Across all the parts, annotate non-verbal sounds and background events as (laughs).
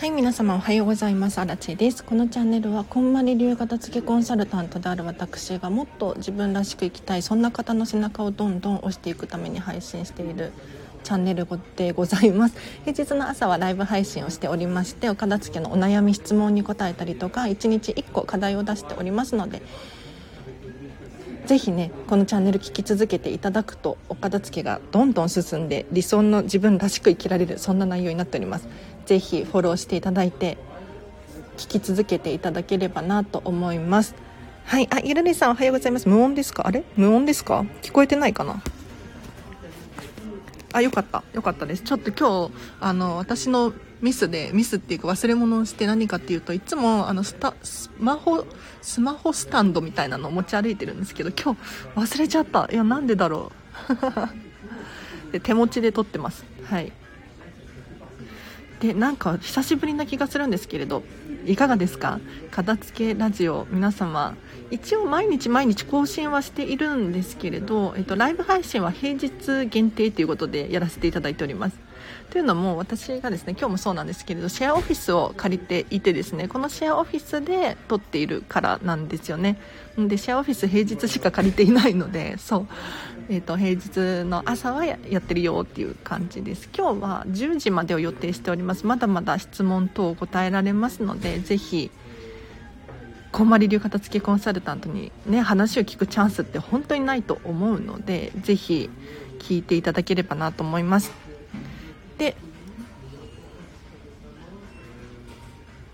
はい皆様おはようございます。アラチェです。このチャンネルはこんまり流片付けコンサルタントである私がもっと自分らしく生きたいそんな方の背中をどんどん押していくために配信しているチャンネルでございます。平日の朝はライブ配信をしておりましてお片付けのお悩み質問に答えたりとか1日1個課題を出しておりますのでぜひねこのチャンネル聞き続けていただくとお片付けがどんどん進んで理想の自分らしく生きられるそんな内容になっております。ぜひフォローしていただいて聞き続けていただければなと思います。はい。あゆるりさんおはようございます。無音ですか？あれ？無音ですか？聞こえてないかな？あよかった。よかったです。ちょっと今日あの私のミスでミスっていうか忘れ物をして何かっていうといつもあのスタスマホスマホスタンドみたいなのを持ち歩いてるんですけど今日忘れちゃった。いやなんでだろう？(laughs) で手持ちで撮ってます。はい。でなんか久しぶりな気がするんですけれどいかがですか？片付けラジオ皆様。一応毎日毎日更新はしているんですけれど、えっと、ライブ配信は平日限定ということでやらせていただいております。というのも私がですね今日もそうなんですけれどシェアオフィスを借りていてですねこのシェアオフィスで撮っているからなんですよね。でシェアオフィス平日しか借りていないのでそう。えーと、平日の朝はやってるよっていう感じです。今日は10時までを予定しております。まだまだ質問等答えられますのでぜひこんまり流片付けコンサルタントにね話を聞くチャンスって本当にないと思うのでぜひ聞いていただければなと思います。で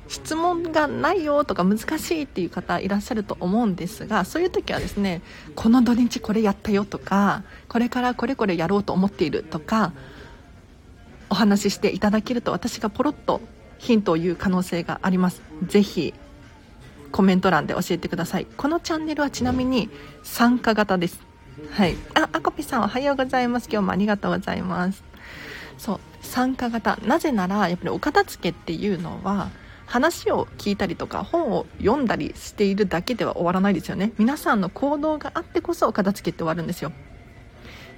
質問がないよとか難しいっていう方いらっしゃると思うんですがそういう時はですねこの土日これやったよとかこれからこれこれやろうと思っているとかお話ししていただけると私がポロッとヒントを言う可能性があります。ぜひコメント欄で教えてください。このチャンネルはちなみに参加型です。はい。ああこぴさんおはようございます。今日もありがとうございます。そう参加型。なぜならやっぱりお片付けっていうのは話を聞いたりとか本を読んだりしているだけでは終わらないですよね。皆さんの行動があってこそ片付けって終わるんですよ。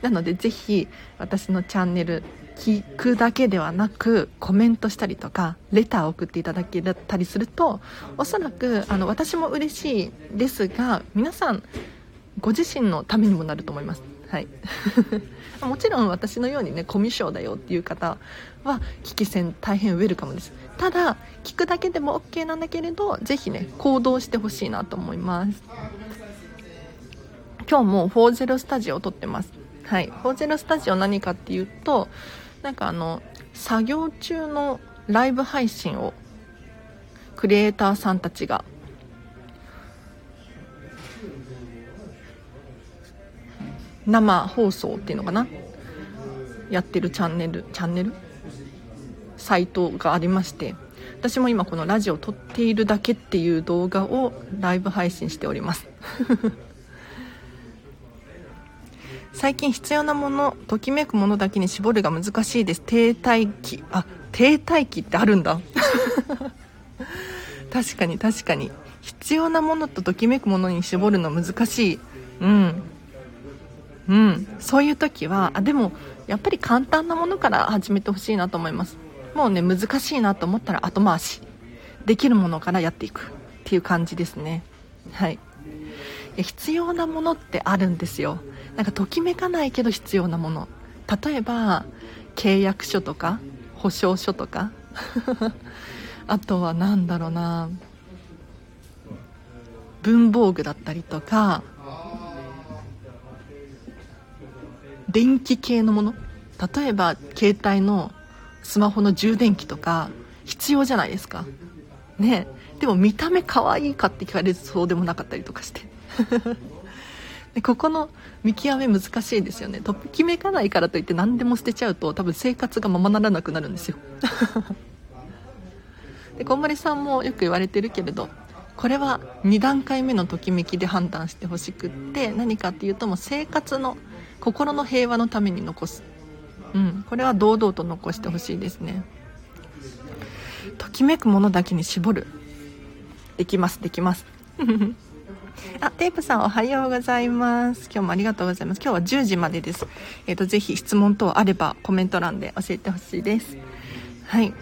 なのでぜひ私のチャンネル聞くだけではなくコメントしたりとかレターを送っていただけたりするとおそらくあの私も嬉しいですが皆さんご自身のためにもなると思います。はい。(laughs) もちろん私のようにねコミュ障だよっていう方は危機戦大変ウェルカムです。ただ聞くだけでも OK なんだけれどぜひね行動してほしいなと思います。今日も40スタジオを撮ってます。はい。40スタジオ何かっていうとなんかあの作業中のライブ配信をクリエイターさんたちが生放送っていうのかな？やってるチャンネル？チャンネル？サイトがありまして私も今このラジオを撮っているだけっていう動画をライブ配信しております。(laughs) 最近必要なものときめくものだけに絞るが難しいです。停滞期。あ停滞期ってあるんだ。(laughs) 確かに確かに。必要なものとときめくものに絞るの難しい。うん。うん、そういう時はあでもやっぱり簡単なものから始めてほしいなと思います。もうね難しいなと思ったら後回し。できるものからやっていくっていう感じですね。はい。必要なものってあるんですよ。なんかときめかないけど必要なもの。例えば契約書とか保証書とか。(laughs) あとは何だろうな。文房具だったりとか電気系のもの。例えば携帯のスマホの充電器とか必要じゃないですか。ね。でも見た目可愛いかって聞かれるとそうでもなかったりとかして。(laughs) でここの見極め難しいですよね。ときめかないからといって何でも捨てちゃうと多分生活がままならなくなるんですよ。(laughs) でこんまりさんもよく言われてるけれどこれは2段階目のときめきで判断してほしくって何かっていうともう生活の心の平和のために残す、うん、これは堂々と残してほしいですねときめくものだけに絞るできますできます (laughs) あ、テープさんおはようございます。今日もありがとうございます。今日は10時までです。えっ、ー、と、ぜひ質問等あればコメント欄で教えてほしいです。はい。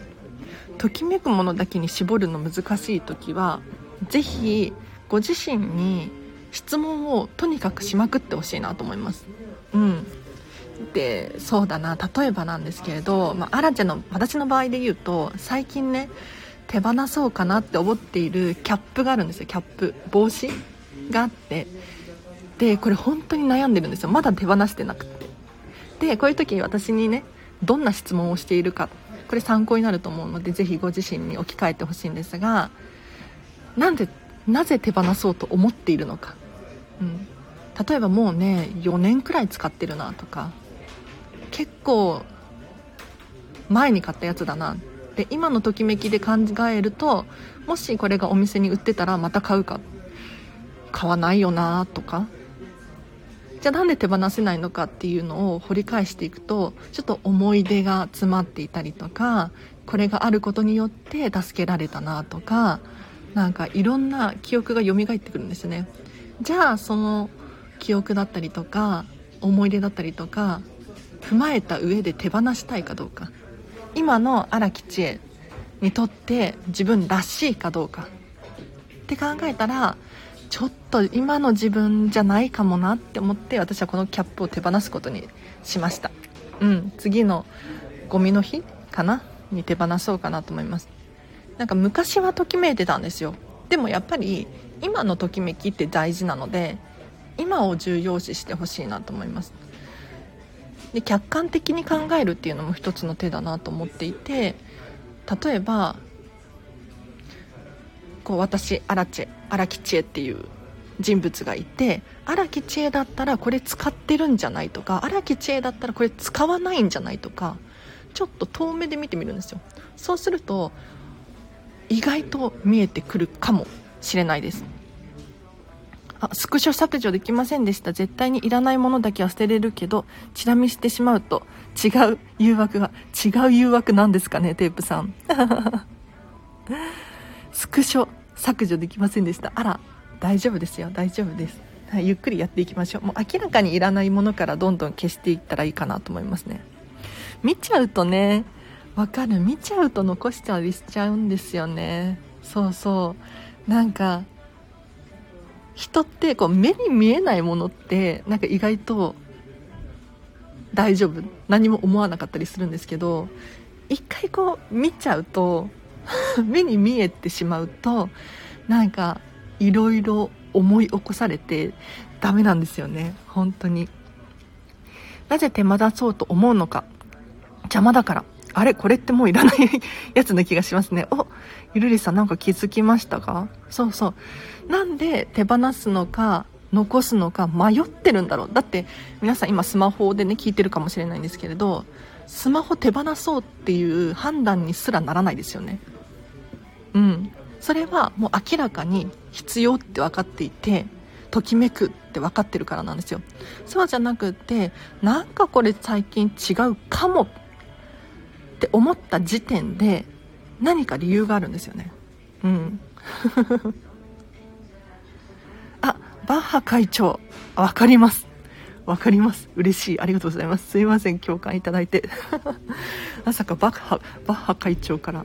ときめくものだけに絞るの難しい時は是非ご自身に質問をとにかくしまくってほしいなと思いますうんでそうだな例えばなんですけれど、まあ、アラちゃんの私の場合で言うと最近ね手放そうかなって思っているキャップがあるんですよ。キャップ帽子があって。でこれ本当に悩んでるんですよ。まだ手放してなくて。でこういう時に私にねどんな質問をしているか。これ参考になると思うのでぜひご自身に置き換えてほしいんですがなんでなぜ手放そうと思っているのか、うん、例えばもうね4年くらい使ってるなとか。結構前に買ったやつだな。で今のときめきで考えるともしこれがお店に売ってたらまた買うか。買わないよなとか。じゃあなんで手放せないのかっていうのを掘り返していくとちょっと思い出が詰まっていたりとかこれがあることによって助けられたなとかなんかいろんな記憶が蘇ってくるんですね。じゃあその記憶だったりとか思い出だったりとか踏まえた上で手放したいかどうか。今の荒木千恵にとって自分らしいかどうか。って考えたらちょっと今の自分じゃないかもなって思って私はこのキャップを手放すことにしました。うん次のゴミの日かな？に手放そうかなと思います。なんか昔はときめいてたんですよ。でもやっぱり今のときめきって大事なので今を重要視してほしいなと思います。で客観的に考えるっていうのも一つの手だなと思っていて例えばこう私荒地荒木千恵っていう人物がいて荒木千恵だったらこれ使ってるんじゃないとか荒木千恵だったらこれ使わないんじゃないとかちょっと遠目で見てみるんですよ。そうすると意外と見えてくるかもしれないです。あスクショ削除できませんでした。絶対にいらないものだけは捨てれるけどチラ見してしまうと違う誘惑が違う誘惑なんですかねテープさん。(laughs) スクショ削除できませんでした。あら大丈夫ですよ。大丈夫です、はい、ゆっくりやっていきましょう。もう明らかにいらないものからどんどん消していったらいいかなと思いますね。見ちゃうとねわかる。見ちゃうと残しちゃりしちゃうんですよね。そうそう。なんか人ってこう目に見えないものってなんか意外と大丈夫。何も思わなかったりするんですけど一回こう見ちゃうと (laughs) 目に見えてしまうとなんかいろいろ思い起こされてダメなんですよね。本当に。なぜ手間出そうと思うのか。邪魔だから。あれ？これってもういらないやつな気がしますね。おゆるりさんなんか気づきましたか？そうそう。なんで手放すのか残すのか迷ってるんだろう。だって皆さん今スマホでね聞いてるかもしれないんですけれどスマホ手放そうっていう判断にすらならないですよね。うん。それはもう明らかに必要って分かっていてときめくって分かってるからなんですよ。そうじゃなくてなんかこれ最近違うかもって思った時点で何か理由があるんですよね。うん。バッハ会長分かります。分かります。嬉しい。ありがとうございます。すいません共感いただいて。(laughs) まさかバッハバッハ会長から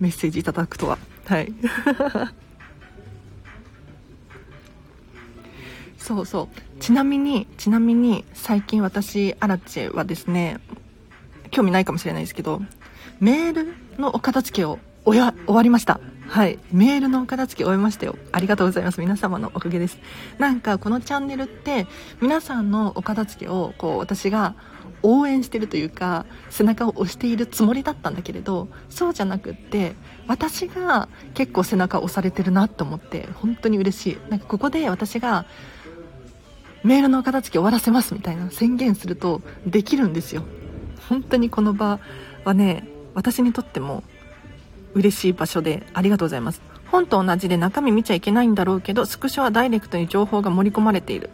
メッセージいただくとは。はい。(laughs) そうそう。ちなみにちなみに最近私アラチェはですね興味ないかもしれないですけどメールのお片付けを終わりました。はい。メールのお片付け終えましたよ。ありがとうございます。皆様のおかげです。なんかこのチャンネルって皆さんのお片付けをこう私が応援してるというか背中を押しているつもりだったんだけれどそうじゃなくって私が結構背中を押されてるなと思って本当に嬉しい。なんかここで私がメールのお片付け終わらせますみたいな宣言するとできるんですよ。本当にこの場はね私にとっても嬉しい場所でありがとうございます。本と同じで中身見ちゃいけないんだろうけどスクショはダイレクトに情報が盛り込まれている。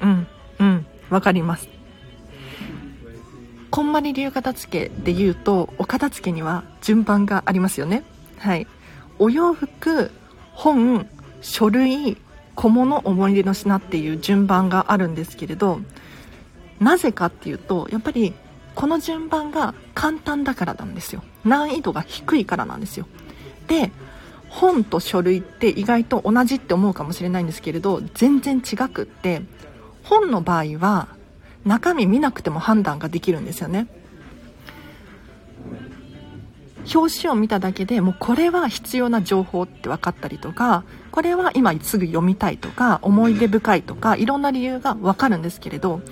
うんうんわかります。こんまり流片付けで言うとお片付けには順番がありますよね。はい。お洋服本書類小物思い出の品っていう順番があるんですけれどなぜかっていうとやっぱりこの順番が簡単だからなんですよ。難易度が低いからなんですよ。で本と書類って意外と同じって思うかもしれないんですけれど全然違くって本の場合は中身見なくても判断ができるんですよね。表紙を見ただけでもうこれは必要な情報って分かったりとかこれは今すぐ読みたいとか思い出深いとかいろんな理由が分かるんですけれど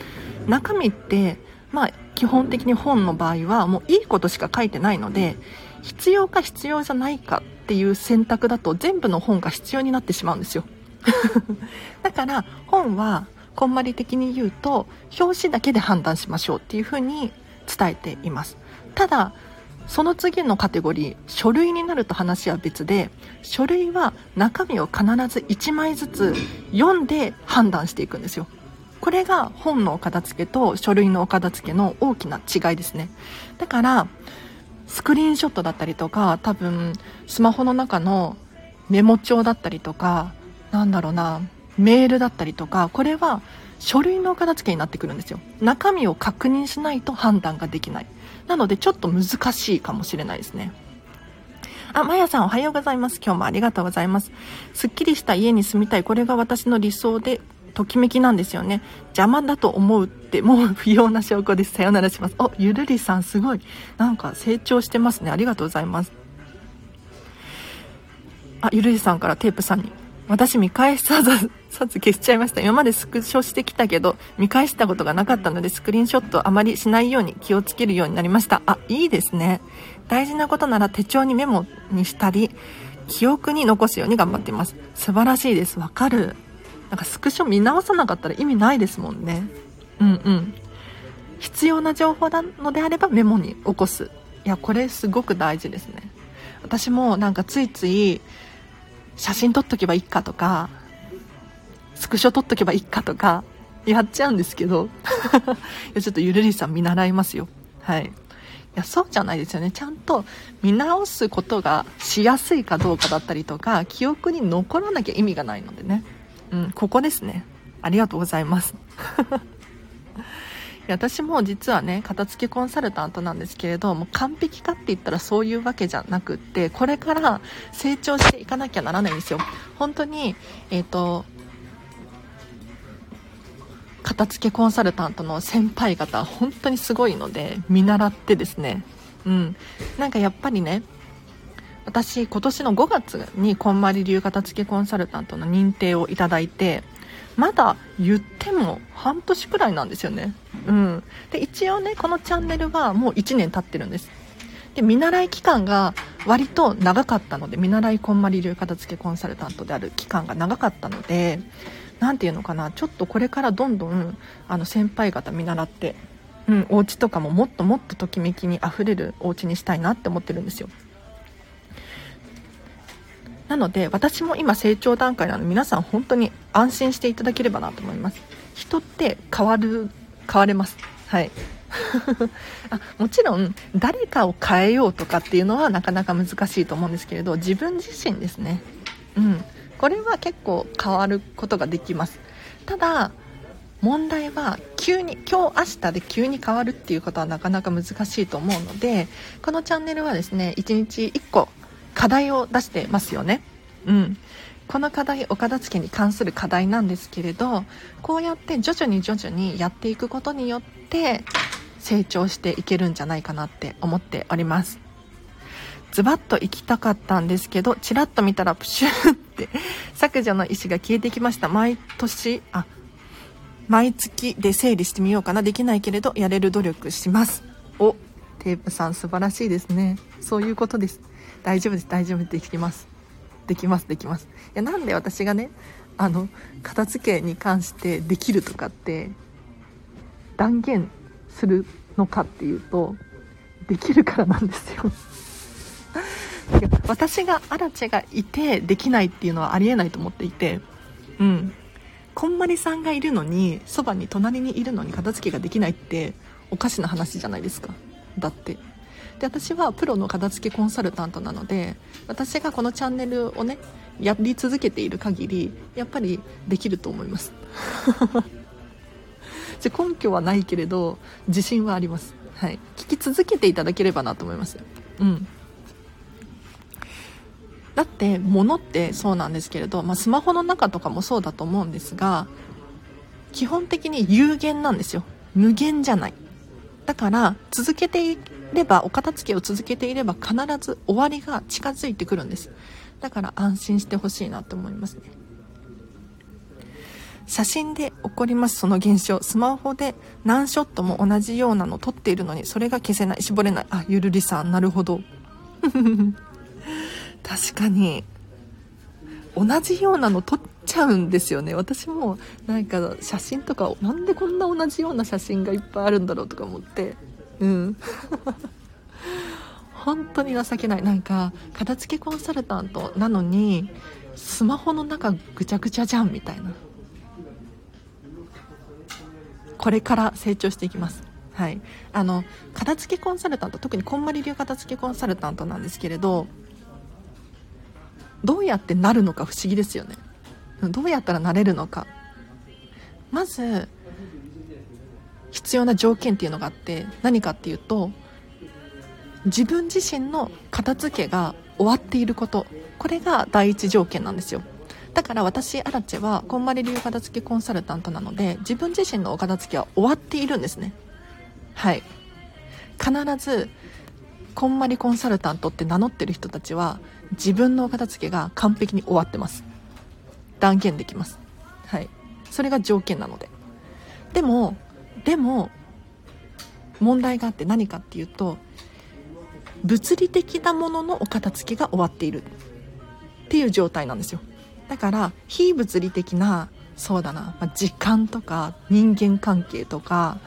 中身ってまあ基本的に本の場合はもういいことしか書いてないので必要か必要じゃないかっていう選択だと全部の本が必要になってしまうんですよ。(laughs) だから本はこんまり的に言うと表紙だけで判断しましょうっていうふうに伝えています。ただその次のカテゴリー書類になると話は別で書類は中身を必ず1枚ずつ読んで判断していくんですよ。これが本のお片付けと書類のお片付けの大きな違いですねだからスクリーンショットだったりとか多分スマホの中のメモ帳だったりとかなんだろうなメールだったりとかこれは書類のお片付けになってくるんですよ中身を確認しないと判断ができないなのでちょっと難しいかもしれないですね。あ、まやさんおはようございます。今日もありがとうございます。すっきりした家に住みたい。これが私の理想で、ときめきなんですよね。邪魔だと思うってもう不要な証拠です。さよならします。お、ゆるりさんすごい。なんか成長してますね。ありがとうございます。あ、ゆるりさんからテープさんに。私見返さず、さず消しちゃいました。今までスクショしてきたけど、見返したことがなかったので、スクリーンショットあまりしないように気をつけるようになりました。あ、いいですね。大事なことなら手帳にメモにしたり、記憶に残すように頑張っています。素晴らしいです。わかる。なんかスクショ見直さなかったら意味ないですもんね。うんうん。必要な情報なのであればメモに起こす。いや、これすごく大事ですね。私もなんかついつい、写真撮っとけばいいかとか、スクショ撮っとけばいいかとか、やっちゃうんですけど、(laughs) いやちょっとゆるりさん見習いますよ。はい。いや、そうじゃないですよね。ちゃんと見直すことがしやすいかどうかだったりとか、記憶に残らなきゃ意味がないのでね。うん、ここですね。ありがとうございます。(laughs) 私も実はね片付けコンサルタントなんですけれども完璧かって言ったらそういうわけじゃなくってこれから成長していかなきゃならないんですよ本当にえっ、ー、と片付けコンサルタントの先輩方本当にすごいので見習ってですねうんなんかやっぱりね私今年の5月にこんまり流片付けコンサルタントの認定をいただいてまだ言っても半年くらいなんですよね。うん。で、一応ね、このチャンネルはもう1年経ってるんです。で、見習い期間が割と長かったので、見習いこんまり流片付けコンサルタントである期間が長かったので、何て言うのかな、ちょっとこれからどんどん、あの、先輩方見習って、うん、お家とかももっともっとときめきにあふれるお家にしたいなって思ってるんですよ。なので私も今成長段階なので皆さん本当に安心していただければなと思います。人って変わる変われます。はい。(laughs) あもちろん誰かを変えようとかっていうのはなかなか難しいと思うんですけれど自分自身ですね。うん。これは結構変わることができます。ただ問題は急に今日明日で急に変わるっていうことはなかなか難しいと思うのでこのチャンネルはですね1日1個課題を出してますよね。うん。この課題、お片付けに関する課題なんですけれど、こうやって徐々に徐々にやっていくことによって、成長していけるんじゃないかなって思っております。ズバッと行きたかったんですけど、チラッと見たらプシューって削除の意思が消えてきました。毎年、あ、毎月で整理してみようかな。できないけれど、やれる努力します。お、テープさん素晴らしいですね。そういうことです。大丈夫です大丈夫できます。できますできます。いやなんで私がねあの片付けに関してできるとかって断言するのかっていうとできるからなんですよ。(laughs) 私がアラチェがいてできないっていうのはありえないと思っていてうん。こんまりさんがいるのにそばに隣にいるのに片付けができないっておかしな話じゃないですか。だって。で私はプロの片付けコンサルタントなので私がこのチャンネルをねやり続けている限りやっぱりできると思います。(laughs) じゃ根拠はないけれど自信はあります。はい、聞き続けていただければなと思います。うん。だって物ってそうなんですけれど、まあ、スマホの中とかもそうだと思うんですが基本的に有限なんですよ。無限じゃない。だから続けていればお片付けを続けていれば必ず終わりが近づいてくるんです。だから安心してほしいなと思いますね。写真で起こりますその現象。スマホで何ショットも同じようなの撮っているのにそれが消せない。絞れない。あゆるりさん。なるほど。(laughs) 確かに同じようなの撮っちゃうんですよね。私もなんか写真とかなんでこんな同じような写真がいっぱいあるんだろうとか思って。うん。(laughs) 本当に情けない。なんか片付けコンサルタントなのにスマホの中ぐちゃぐちゃじゃんみたいな。これから成長していきます。はい。あの片付けコンサルタント特にこんまり流片付けコンサルタントなんですけれどどうやってなるのか不思議ですよね。どうやったらなれるのか。まず必要な条件っていうのがあって何かっていうと自分自身の片付けが終わっていること。これが第一条件なんですよ。だから私アラチェはこんまり流片付けコンサルタントなので自分自身のお片付けは終わっているんですね。はい。必ずこんまりコンサルタントって名乗ってる人たちは自分のお片付けが完璧に終わってます。断言できます。はい。それが条件なので。でもでも問題があって何かっていうと物理的なもののお片付けが終わっている。っていう状態なんですよ。だから非物理的なそうだな、まあ、時間とか人間関係とか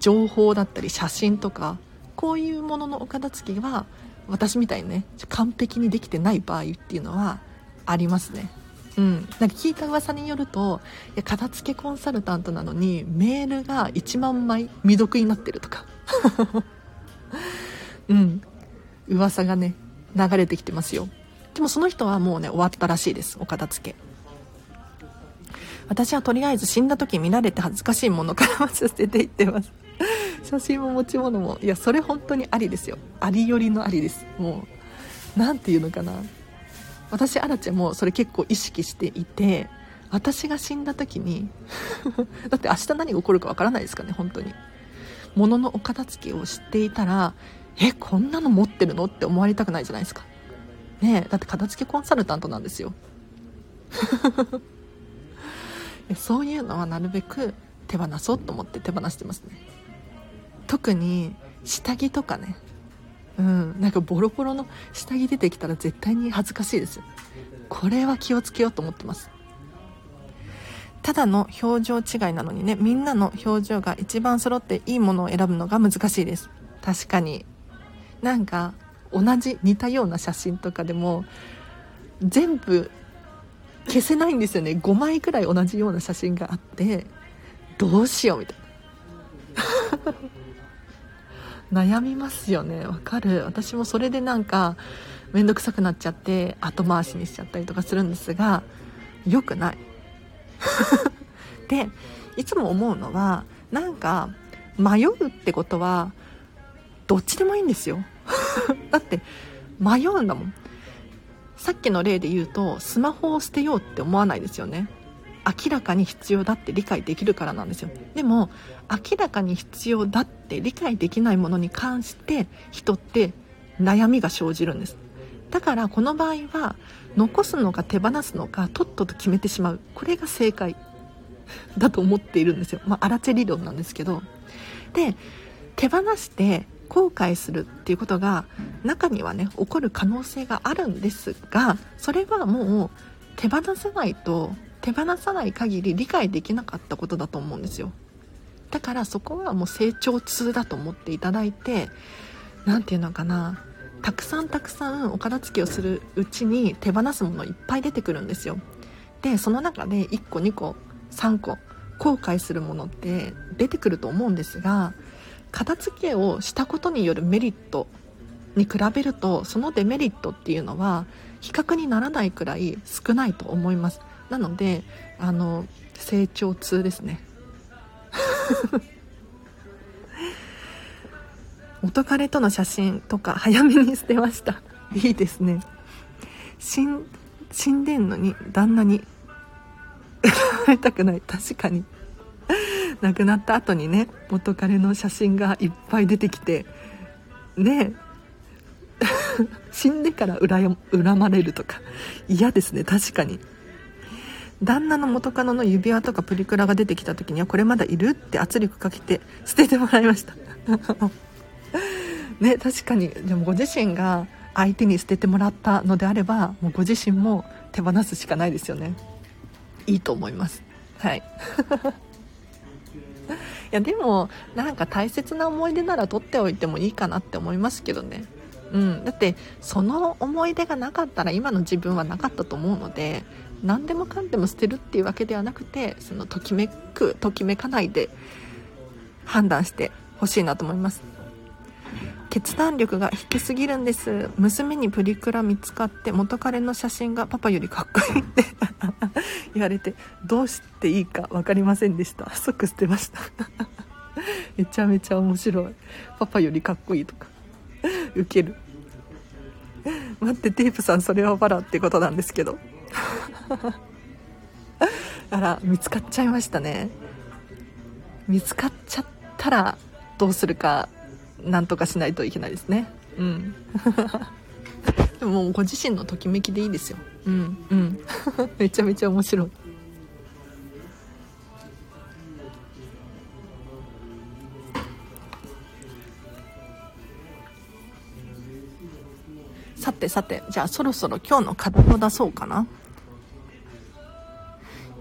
情報だったり写真とかこういうもののお片付けは私みたいにね完璧にできてない場合っていうのはありますねうん、なんか聞いた噂によるといや片付けコンサルタントなのにメールが1万枚未読になってるとか。(laughs) うん。噂がね流れてきてますよ。でもその人はもうね終わったらしいですお片付け。私はとりあえず死んだ時見られて恥ずかしいものからは捨てていってます。写真も持ち物もいやそれ本当にありですよ。ありよりのありです。もう何て言うのかな。私アラチェもそれ結構意識していて私が死んだ時に (laughs) だって明日何が起こるかわからないですかね本当に。物のお片付けを知っていたらえこんなの持ってるのって思われたくないじゃないですか。ねえだって片付けコンサルタントなんですよ。(laughs) そういうのはなるべく手放そうと思って手放してますね。特に下着とかね。うん。なんかボロボロの下着出てきたら絶対に恥ずかしいですこれは気をつけようと思ってます。ただの表情違いなのにねみんなの表情が一番揃っていいものを選ぶのが難しいです。確かに。なんか同じ似たような写真とかでも全部消せないんですよね。5枚くらい同じような写真があってどうしようみたいな。悩みますよね。わかる。私もそれでなんか面倒くさくなっちゃって後回しにしちゃったりとかするんですが良くない。(laughs) でいつも思うのはなんか迷うってことはどっちでもいいんですよ。(laughs) だって迷うんだもん。さっきの例で言うとスマホを捨てようって思わないですよね。明らかに必要だって理解できるからなんですよ。でも明らかに必要だって理解できないものに関して人って悩みが生じるんです。だからこの場合は残すのか手放すのかとっとと決めてしまう。これが正解だと思っているんですよ。まあアラチェ理論なんですけど。で手放して後悔するっていうことが中にはね起こる可能性があるんですがそれはもう手放さないと手放さない限り理解できなかったことだと思うんですよ。だからそこはもう成長痛だと思っていただいて何て言うのかな。たくさんたくさんお片付けをするうちに手放すものいっぱい出てくるんですよ。でその中で1個2個3個後悔するものって出てくると思うんですが片付けをしたことによるメリットに比べるとそのデメリットっていうのは比較にならないくらい少ないと思います。なのであの成長痛ですね。(laughs) 元彼との写真とか早めに捨てました。いいですね。死ん死んでんのに旦那に。(laughs) 会いたくない。確かに。亡くなった後にね元彼の写真がいっぱい出てきて。ね。(laughs) 死んでから恨まれるとか。嫌ですね。確かに。旦那の元カノの指輪とかプリクラが出てきた時にはこれまだいるって圧力かけて捨ててもらいました。(laughs) ね確かに。でもご自身が相手に捨ててもらったのであればもうご自身も手放すしかないですよね。いいと思います。はい。(laughs) いやでもなんか大切な思い出なら取っておいてもいいかなって思いますけどね。うん、だってその思い出がなかったら今の自分はなかったと思うので何でもかんでも捨てるっていうわけではなくてそのときめくときめかないで判断してほしいなと思います。決断力が低すぎるんです。娘にプリクラ見つかって元彼の写真がパパよりかっこいいって (laughs) 言われてどうしていいか分かりませんでした。即捨てました。(laughs) めちゃめちゃ面白い。パパよりかっこいいとか。ウケる。待ってテープさんそれはバラってことなんですけど。(laughs) あら見つかっちゃいましたね。見つかっちゃったらどうするかなんとかしないといけないですね。うん。(laughs) でもご自身のときめきでいいですよ。うんうん。(laughs) めちゃめちゃ面白い。さてさてじゃあそろそろ今日の課題を出そうかな。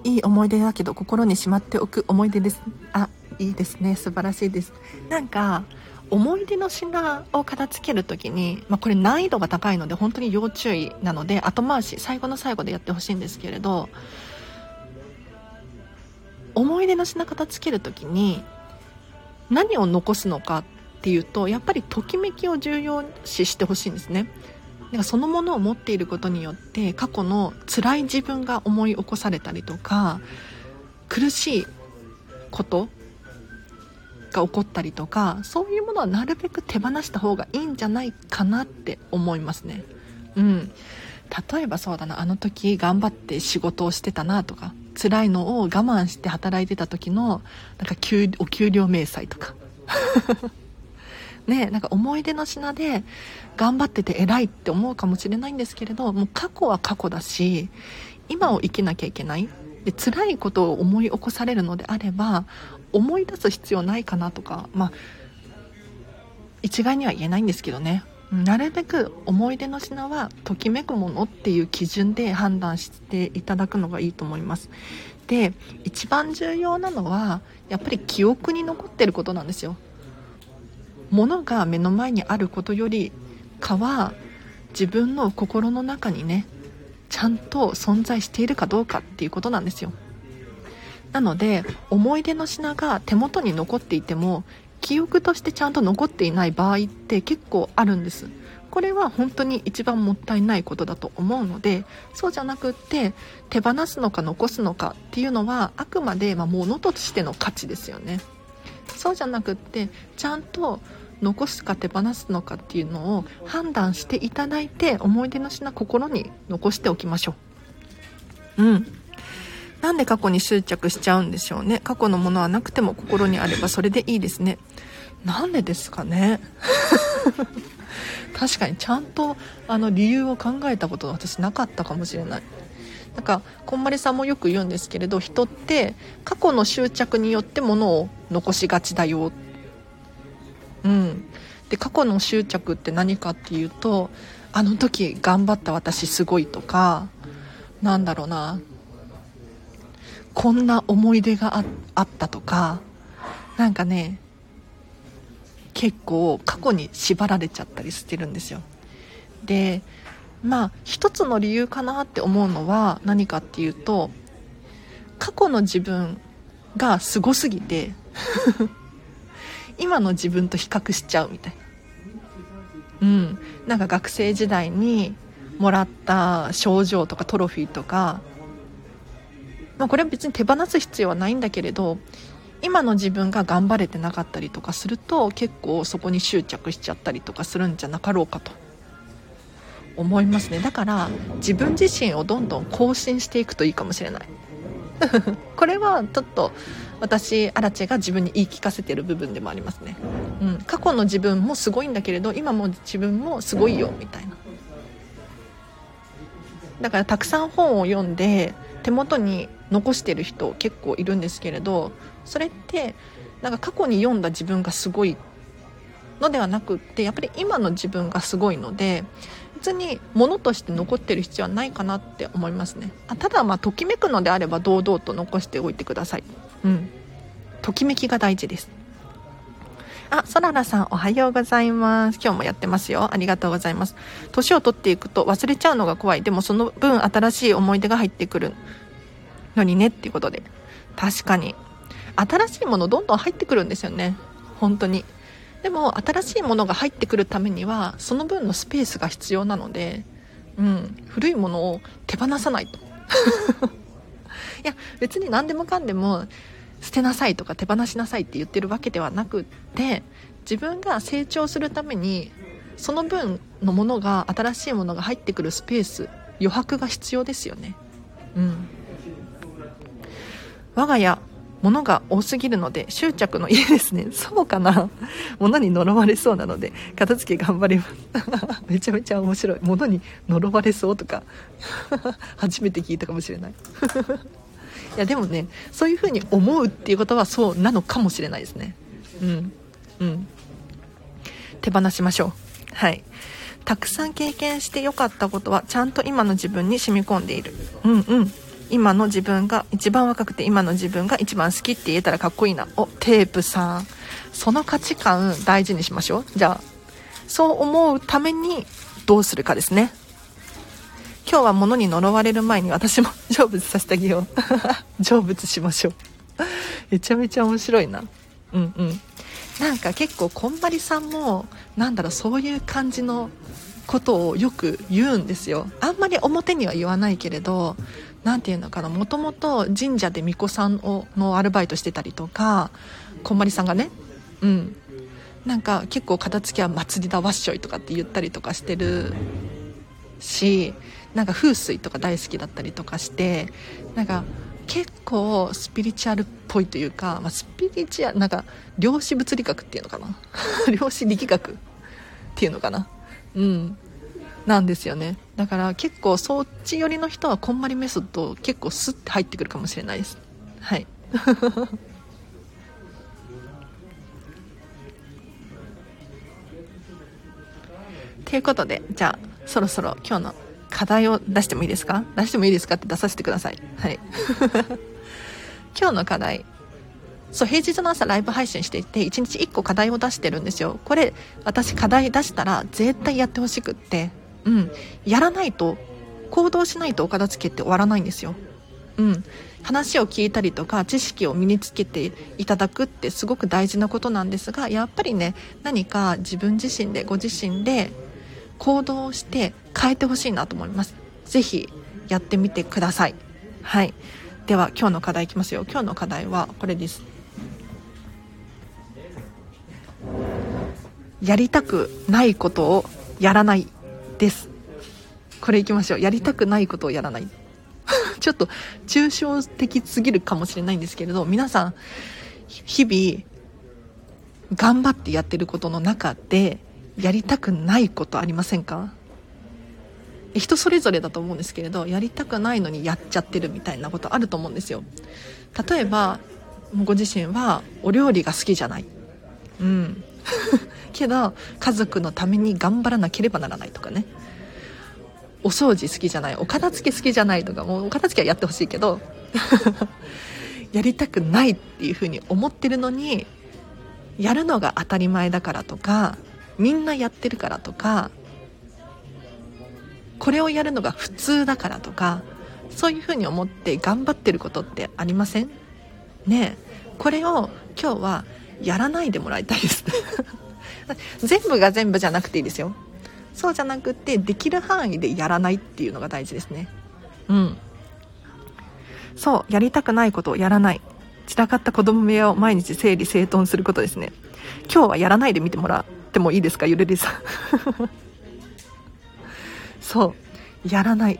いい思い出だけど心にしまっておく思い出です。あいいですね。素晴らしいです。なんか思い出の品を片付ける時に、まあ、これ難易度が高いので本当に要注意なので後回し最後の最後でやってほしいんですけれど思い出の品片付ける時に何を残すのかっていうとやっぱりときめきを重要視してほしいんですね。なんかそのものを持っていることによって過去の辛い自分が思い起こされたりとか苦しいことが起こったりとかそういうものはなるべく手放した方がいいんじゃないかなって思いますね。うん。例えばそうだなあの時頑張って仕事をしてたなとか辛いのを我慢して働いてた時のなんか給お給料明細とか。ねなんか思い出の品で頑張ってて偉いって思うかもしれないんですけれどもう過去は過去だし今を生きなきゃいけない。で辛いことを思い起こされるのであれば思い出す必要ないかなとかまあ一概には言えないんですけどね。なるべく思い出の品はときめくものっていう基準で判断していただくのがいいと思います。で一番重要なのはやっぱり記憶に残ってることなんですよ。物が目の前にあることよりかは自分の心の中にねちゃんと存在しているかどうかっていうことなんですよ。なので思い出の品が手元に残っていても記憶としてちゃんと残っていない場合って結構あるんです。これは本当に一番もったいないことだと思うのでそうじゃなくって手放すのか残すのかっていうのはあくまでま物としての価値ですよね。そうじゃなくってちゃんと残すか手放すのかっていうのを判断していただいて思い出の品心に残しておきましょう。うん。なんで過去に執着しちゃうんでしょうね。過去のものはなくても心にあればそれでいいですね。なんでですかね。(laughs) (laughs) 確かにちゃんとあの理由を考えたこと私なかったかもしれないなんかこんまりさんもよく言うんですけれど人って過去の執着によって物を残しがちだよ。うん。で過去の執着って何かっていうとあの時頑張った私すごいとかなんだろうな。こんな思い出があったとかなんかね結構過去に縛られちゃったりしてるんですよ。でまあ一つの理由かなって思うのは何かっていうと過去の自分がすごすぎて (laughs) 今の自分と比較しちゃうみたいな。うん。なんか学生時代にもらった賞状とかトロフィーとか、まあ、これは別に手放す必要はないんだけれど今の自分が頑張れてなかったりとかすると結構そこに執着しちゃったりとかするんじゃなかろうかと。思いますね。だから自分自身をどんどん更新していくといいかもしれない。(laughs) これはちょっと私アラチェが自分に言い聞かせてる部分でもありますね、うん、過去の自分もすごいんだけれど今も自分もすごいよみたいな。だからたくさん本を読んで手元に残してる人結構いるんですけれどそれってなんか過去に読んだ自分がすごいのではなくってやっぱり今の自分がすごいので別に物として残ってる必要はないかなって思いますねあただまあときめくのであれば堂々と残しておいてくださいうんときめきが大事ですあ、そららさんおはようございます。今日もやってますよ。ありがとうございます。年を取っていくと忘れちゃうのが怖い。でもその分新しい思い出が入ってくるのにねっていうことで。確かに。新しいものどんどん入ってくるんですよね。本当に。でも新しいものが入ってくるためにはその分のスペースが必要なので、うん、古いものを手放さないと。(laughs) いや別に何でもかんでも捨てなさいとか手放しなさいって言ってるわけではなくって自分が成長するためにその分のものが新しいものが入ってくるスペース余白が必要ですよね。うん。我が家物が多すぎるので執着の家ですね。(laughs) そうかな。物に呪われそうなので片付け頑張ります。(laughs) めちゃめちゃ面白い。物に呪われそうとか (laughs) 初めて聞いたかもしれない。いやでもねそういう風に思うっていうことはそうなのかもしれないですね。うん。うん。手放しましょう。はい。たくさん経験してよかったことはちゃんと今の自分に染み込んでいる。うんうん。今の自分が一番若くて今の自分が一番好きって言えたらかっこいいな。おテープさん。その価値観大事にしましょう。じゃあそう思うためにどうするかですね。今日は物に呪われる前に私も成仏させてあげよう成仏しましょう。めちゃめちゃ面白いな。うんうん。なんか結構こんまりさんもなんだろうそういう感じのことをよく言うんですよ。あんまり表には言わないけれど何て言うのかなもともと神社で巫女さんをのアルバイトしてたりとかこんまりさんがねうん。なんか結構片付けは祭りだわっしょいとかって言ったりとかしてるしなんか風水とか大好きだったりとかしてなんか結構スピリチュアルっぽいというか、まあ、スピリチュアルなんか量子物理学っていうのかな？(laughs) 量子力学っていうのかな？うん。なんですよね。だから結構そっち寄りの人はこんまりメソッド結構スッて入ってくるかもしれないです。はい。(laughs) ということでじゃあそろそろ今日の課題を出してもいいですか？出してもいいですかって出させてください。はい。(laughs) 今日の課題。そう平日の朝ライブ配信していて1日1個課題を出してるんですよ。これ私課題出したら絶対やってほしくって。うん、やらないと行動しないとお片付けって終わらないんですよ。うん、話を聞いたりとか知識を身につけていただくってすごく大事なことなんですがやっぱりね何か自分自身でご自身で行動して変えてほしいなと思います。是非やってみてください。はい。では今日の課題いきますよ。今日の課題はこれです。やりたくないことをやらない。です。これいきましょう。やりたくないことをやらない。(laughs) ちょっと抽象的すぎるかもしれないんですけれど皆さん日々頑張ってやってることの中でやりたくないことありませんか？人それぞれだと思うんですけれどやりたくないのにやっちゃってるみたいなことあると思うんですよ。例えばご自身はお料理が好きじゃない。うん。(laughs) けど家族のために頑張らなければならないとかね。お掃除好きじゃないお片付け好きじゃないとかもうお片付けはやってほしいけど (laughs) やりたくないっていうふうに思ってるのにやるのが当たり前だからとかみんなやってるからとかこれをやるのが普通だからとかそういうふうに思って頑張ってることってありません？ねこれを今日はやらないでもらいたいです (laughs) 全部が全部じゃなくていいですよ。そうじゃなくてできる範囲でやらないっていうのが大事ですね。うん。そうやりたくないことをやらない。散らかった子供部屋を毎日整理整頓することですね。今日はやらないで見てもらってもいいですかゆるりさん。(laughs) そう。やらない。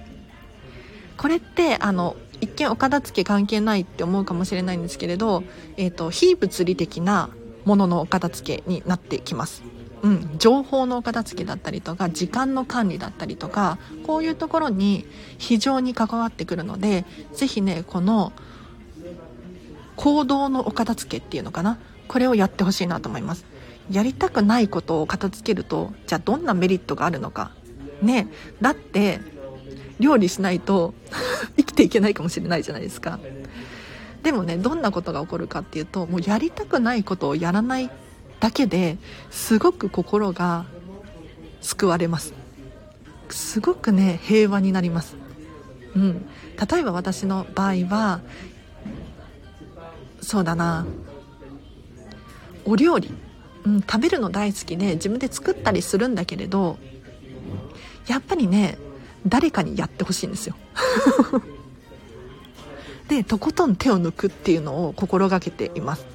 これってあの一見お片付け関係ないって思うかもしれないんですけれど、えーと、非物理的なもののお片付けになってきます。うん、情報のお片付けだったりとか時間の管理だったりとかこういうところに非常に関わってくるので是非ねこの行動のお片付けっていうのかなこれをやってほしいなと思います。やりたくないことを片付けるとじゃあどんなメリットがあるのか。ねだって料理しないと (laughs) 生きていけないかもしれないじゃないですか。でもねどんなことが起こるかっていうともうやりたくないことをやらないだけですごく心が救われます。すごくね平和になります。うん。例えば私の場合はそうだな。お料理、うん、食べるの大好きで自分で作ったりするんだけれどやっぱりね誰かにやってほしいんですよ。(laughs) でとことん手を抜くっていうのを心がけています。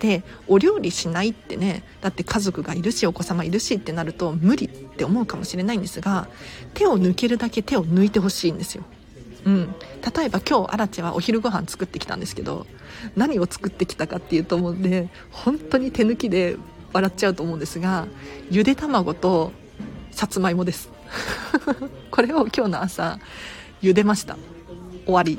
でお料理しないってねだって家族がいるしお子様いるしってなると無理って思うかもしれないんですが手を抜けるだけ手を抜いてほしいんですよ。うん、例えば今日アラチェはお昼ご飯作ってきたんですけど何を作ってきたかっていうと思うんで本当に手抜きで笑っちゃうと思うんですがゆで卵とさつまいもです。(laughs) これを今日の朝茹でました。終わり。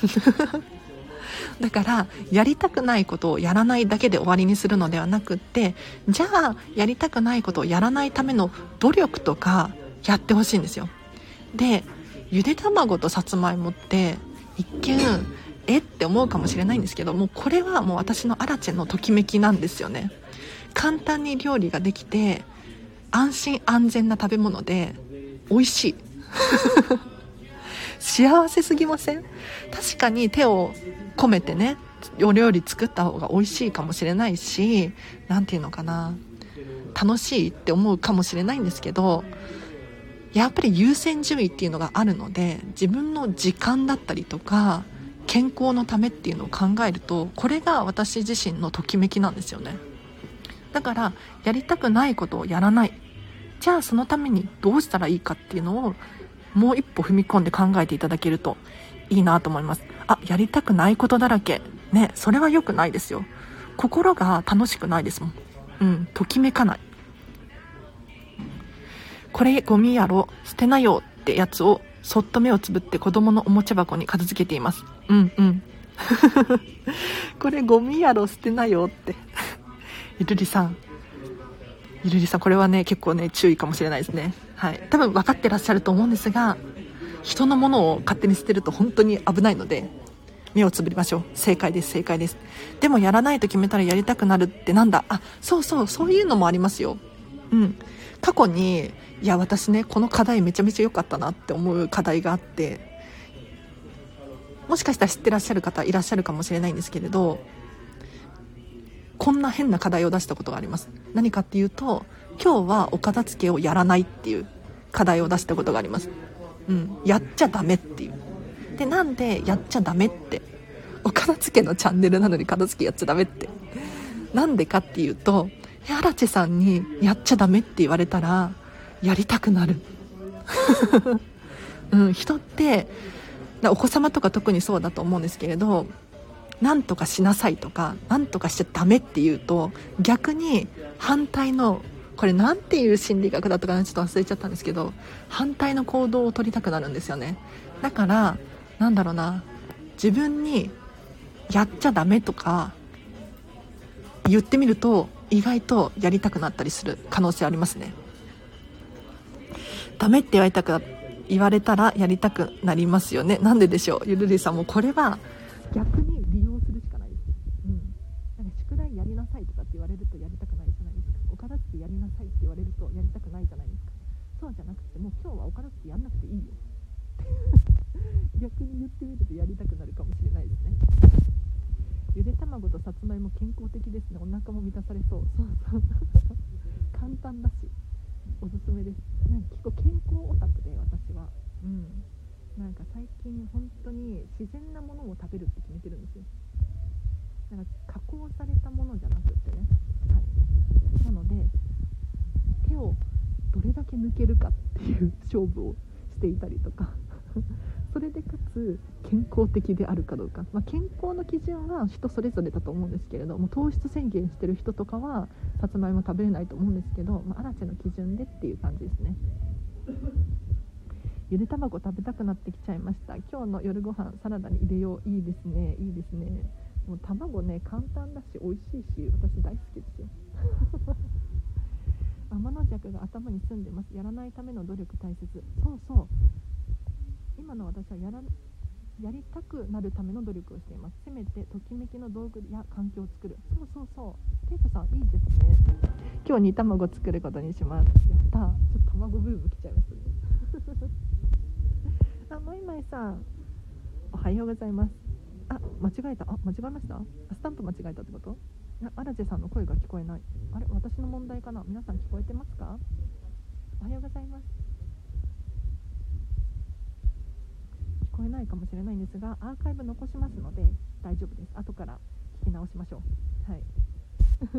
(laughs) だからやりたくないことをやらないだけで終わりにするのではなくってじゃあやりたくないことをやらないための努力とかやってほしいんですよ。でゆで卵とさつまいもって一見えって思うかもしれないんですけどもうこれはもう私のアラチェのときめきなんですよね。簡単に料理ができて安心安全な食べ物で美味しい。(laughs) 幸せすぎません？確かに手を込めてねお料理作った方が美味しいかもしれないし何て言うのかな。楽しいって思うかもしれないんですけどやっぱり優先順位っていうのがあるので自分の時間だったりとか健康のためっていうのを考えるとこれが私自身のときめきなんですよね。だからやりたくないことをやらない。じゃあそのためにどうしたらいいかっていうのをもう一歩踏み込んで考えていただけるといいなと思います。あやりたくないことだらけ。ねそれは良くないですよ。心が楽しくないですもん。うんときめかない。これゴミやろ捨てなよってやつをそっと目をつぶって子供のおもちゃ箱に片付けています。うんうん。(laughs) これゴミやろ捨てなよって。ゆるりさん。ゆるりさんこれはね結構ね注意かもしれないですね。はい。多分分かってらっしゃると思うんですが人のものを勝手に捨てると本当に危ないので目をつぶりましょう。正解です正解です。でもやらないと決めたらやりたくなるってなんだ。あそうそうそういうのもありますよ。うん。過去にいや私ねこの課題めちゃめちゃ良かったなって思う課題があってもしかしたら知ってらっしゃる方いらっしゃるかもしれないんですけれどこんな変な課題を出したことがあります。何かっていうと今日はお片付けをやらないっていう課題を出したことがあります。うん。やっちゃダメっていう。でなんでやっちゃダメって？お片付けのチャンネルなのに片付けやっちゃダメって？なんでかっていうとアラチェさんにやっちゃダメって言われたらやりたくなる、(laughs) うん、人ってお子様とか特にそうだと思うんですけれど何とかしなさいとか何とかしちゃダメって言うと逆に反対のこれ何ていう心理学だとかちょっと忘れちゃったんですけど反対の行動を取りたくなるんですよね。だからなんだろうな自分にやっちゃダメとか言ってみると意外とやりたくなったりする可能性ありますね。ダメって言われたく言われたらやりたくなりますよね。なんででしょう？ゆるりさんもこれは逆に利用するしかないですうんなんか宿題やりなさいとかって言われるとやりたくないじゃないですかお片付けやりなさいって言われるとやりたくないじゃないですかそうじゃなくてもう今日はお片付けやんなくていいよ逆に言ってみるとやりたくなるかもしれないですねゆで卵とさつまいも健康的ですねお腹も満たされそうそうそう簡単だしおすすめですなんか結構健康オタクで私はうんなんか最近本当に自然なものを食べるって決めてるんですよなんか加工されたものじゃなくってね、はい、なので手をどれだけ抜けるかっていう勝負をしていたりとかそれでかつ健康的であるかどうか、まあ、健康の基準は人それぞれだと思うんですけれども糖質宣言してる人とかはさつまいも食べれないと思うんですけど、まあ、アラチェの基準でっていう感じですね。(laughs) ゆで卵食べたくなってきちゃいました。今日の夜ご飯サラダに入れよう。いいですね。いいですね。もう卵ね簡単だし美味しいし私大好きですよ。(laughs) 天の弱が頭に住んでます。やらないための努力大切。そうそう。今の私はやらやりたくなるための努力をしています。せめてときめきの道具や環境を作る。そうそうそう。テープさんいいですね。今日煮卵作ることにします。やった。ちょっと卵ブーム来ちゃいますね。(laughs) あもいまいさん。おはようございます。あ間違えた。あ間違えました？スタンプ間違えたってこと？アラジェさんの声が聞こえない。あれ私の問題かな？皆さん聞こえてますか？おはようございます。こえないかもしれないんですがアーカイブ残しますので大丈夫です。後から聞き直しましょう。はい。(laughs)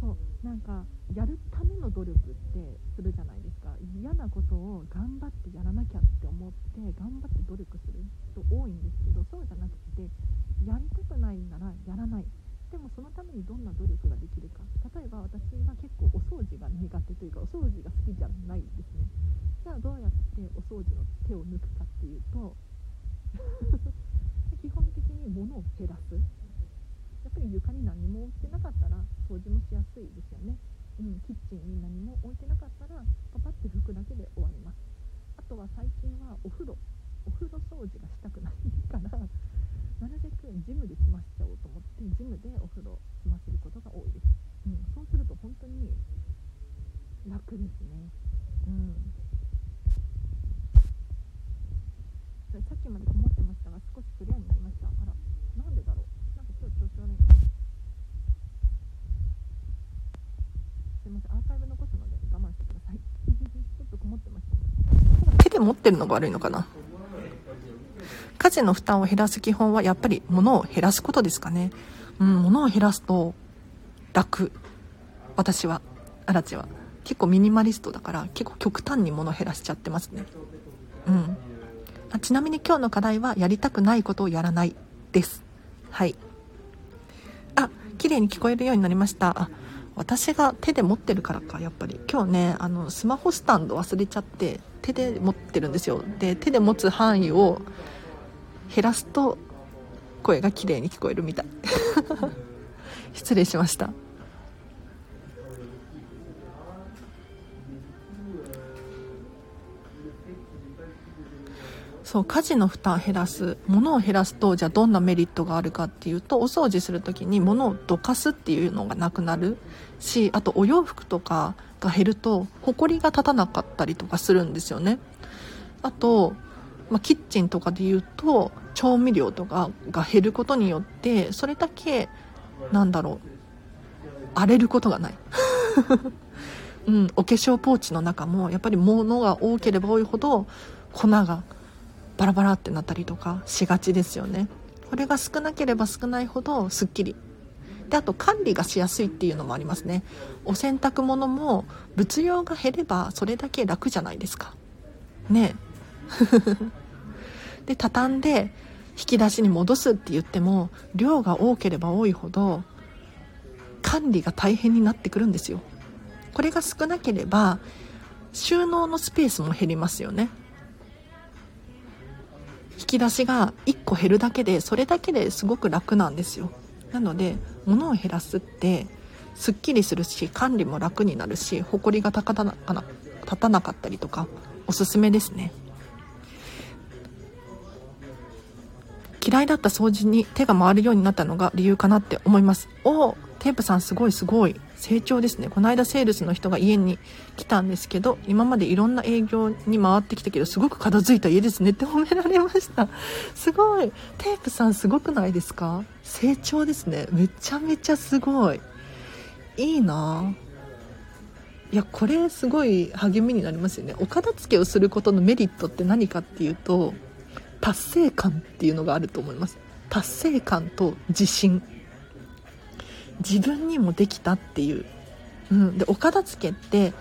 そう。なんかやるための努力ってするじゃないですか。嫌なことを頑張ってやらなきゃって思って頑張って努力する人多いんですけどそうじゃなくてやりたくないならやらない。でもそのためにどんな努力ができるか。例えば私は結構お掃除が苦手というかお掃除が好きじゃないんですね。じゃあどうやってお掃除の手を抜くかっていうと (laughs) 基本的に物を減らす。やっぱり床に何も置いてなかったら掃除もしやすいですよね。うん、キッチンに何も置いてなかったらパパッて拭くだけで終わります。あとは最近はお風呂。お風呂掃除がしたくないからなるべくジムで済ましちゃおうと思ってジムでお風呂済ませることが多いです、うん、そうすると本当に楽ですね。うん。さっきまで曇ってましたが少しクリアになりました。あらなんでだろう。なんか今日調子悪いな。すいませんアーカイブ残すので我慢してください。(laughs) ちょっと曇ってました手で持ってるのが悪いのかな。家事の負担を減らす基本はやっぱり物を減らすことですかね。うん物を減らすと楽。私はアラチは。結構ミニマリストだから結構極端に物を減らしちゃってますね。うん。あちなみに今日の課題はやりたくないことをやらないです。はい。あ綺麗に聞こえるようになりました。あ私が手で持ってるからかやっぱり。今日ねあのスマホスタンド忘れちゃって手で持ってるんですよ。で手で持つ範囲を減らすと声が綺麗に聞こえるみたい。(laughs) 失礼しました。そう家事の負担減らす物を減らすとじゃあどんなメリットがあるかっていうとお掃除する時に物をどかすっていうのがなくなるしあとお洋服とかが減るとほこりが立たなかったりとかするんですよね。あと、まあ、キッチンとかで言うと調味料とかが減ることによってそれだけなんだろう荒れることがない。(laughs) うん、お化粧ポーチの中もやっぱり物が多ければ多いほど粉がバラバラってなったりとかしがちですよね。これが少なければ少ないほどすっきり。であと管理がしやすいっていうのもありますね。お洗濯物も物量が減ればそれだけ楽じゃないですか。ね。えで畳んで引き出しに戻すって言っても量が多ければ多いほど管理が大変になってくるんですよ。これが少なければ収納のスペースも減りますよね。引き出しが1個減るだけでそれだけですごく楽なんですよ。なので物を減らすってすっきりするし管理も楽になるし埃が立たな立たなかったりとかおすすめですね。嫌いだった掃除に手が回るようになったのが理由かなって思います。おおテープさんすごいすごい。成長ですね。この間セールスの人が家に来たんですけど今までいろんな営業に回ってきたけどすごく片付いた家ですねって褒められました。すごい。テープさんすごくないですか？成長ですね。めちゃめちゃすごい。いいな。いやこれすごい励みになりますよね。お片付けをすることのメリットって何かっていうと達成感っていうのがあると思います。達成感と自信。自分にもできたっていう、うん、でお片付けって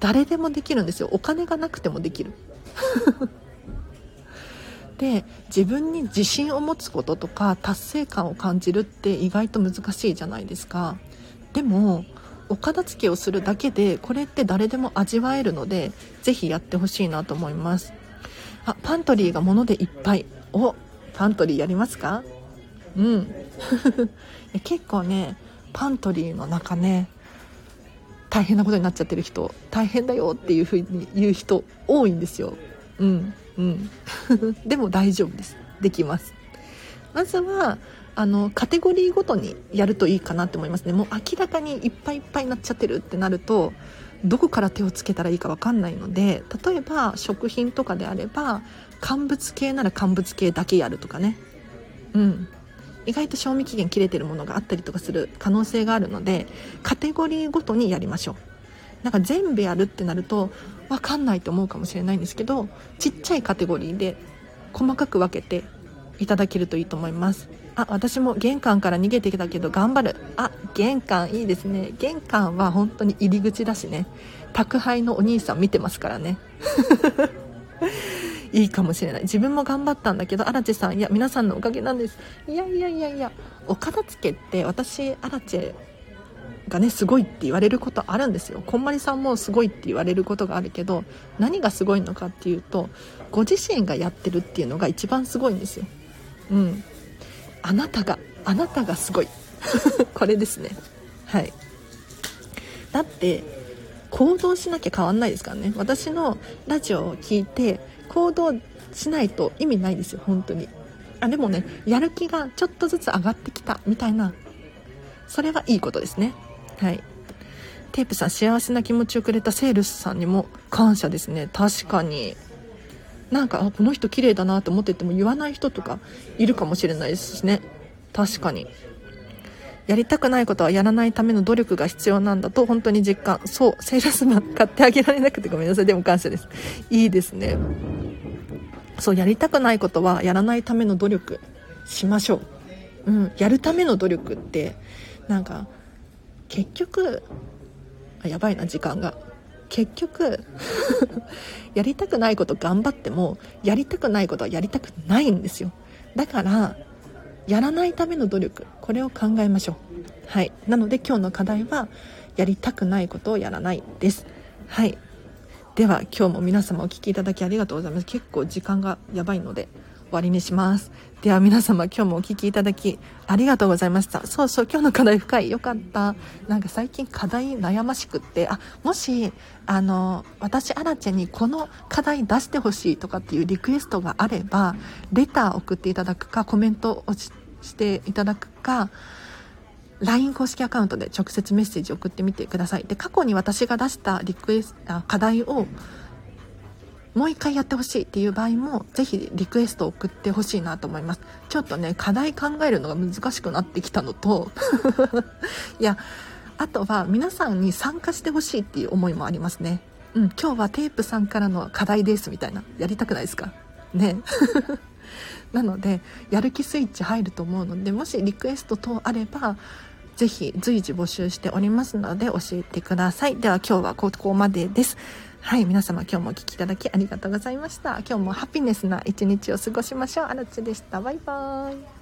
誰でもできるんですよ。お金がなくてもできる。(laughs) で自分に自信を持つこととか達成感を感じるって意外と難しいじゃないですか。でもお片付けをするだけでこれって誰でも味わえるのでぜひやってほしいなと思います。あパントリーが物でいっぱい。おパントリーやりますか？うん。(laughs) 結構ねパントリーの中ね大変なことになっちゃってる人大変だよっていう風に言う人多いんですよ。うんうん。(laughs) でも大丈夫です。できます。まずはあのカテゴリーごとにやるといいかなって思いますね。もう明らかにいっぱいいっぱいになっちゃってるってなるとどこから手をつけたらいいか分かんないので例えば食品とかであれば乾物系なら乾物系だけやるとかね。うん。意外と賞味期限切れてるものがあったりとかする可能性があるのでカテゴリーごとにやりましょう。なんか全部やるってなると分かんないと思うかもしれないんですけどちっちゃいカテゴリーで細かく分けていただけるといいと思います。あ私も玄関から逃げてきたけど頑張る。あ玄関いいですね。玄関は本当に入り口だしね。宅配のお兄さん見てますからね。(laughs) いいかもしれない。自分も頑張ったんだけど荒地さんいや皆さんのおかげなんです。いやいやいやいやお片付けって私荒地がねすごいって言われることあるんですよ。こんまりさんもすごいって言われることがあるけど何がすごいのかっていうとご自身がやってるっていうのが一番すごいんですよ。うん。あなたがあなたがすごい。(laughs) これですね。はい。だって行動しなきゃ変わんないですからね。私のラジオを聞いて行動しないと意味ないですよ本当に。あでもねやる気がちょっとずつ上がってきたみたいな。それはいいことですね。はい。テープさん幸せな気持ちをくれたセールスさんにも感謝ですね。確かに。なんかこの人綺麗だなと思ってても言わない人とかいるかもしれないですしね。確かに。やりたくないことはやらないための努力が必要なんだと本当に実感。そうセールスマン買ってあげられなくてごめんなさい。でも感謝です。いいですね。そうやりたくないことはやらないための努力しましょう。うんやるための努力ってなんか結局あやばいな時間が。結局 (laughs) やりたくないこと頑張ってもやりたくないことはやりたくないんですよ。だからやらないための努力これを考えましょう。はい。なので今日の課題はやりたくないことをやらないです。はい。では今日も皆様お聴きいただきありがとうございます。結構時間がやばいので終わりにします。では皆様今日もお聴きいただきありがとうございました。そうそう今日の課題深い。よかった。なんか最近課題悩ましくって。あもしあの私アラチェにこの課題出してほしいとかっていうリクエストがあればレター送っていただくかコメントをしていただくか LINE 公式アカウントで直接メッセージ送ってみてください。で過去に私が出したリクエスト課題をもう一回やってほしいっていう場合もぜひリクエストを送ってほしいなと思います。ちょっとね課題考えるのが難しくなってきたのと (laughs) いやあとは皆さんに参加してほしいっていう思いもありますね。うん今日はテープさんからの課題ですみたいなやりたくないですか？ね。(laughs) なのでやる気スイッチ入ると思うのでもしリクエスト等あればぜひ随時募集しておりますので教えてください。では今日はここまでです。はい、皆様今日もお聴きいただきありがとうございました。今日もハピネスな一日を過ごしましょう。あらちでした。バイバーイ。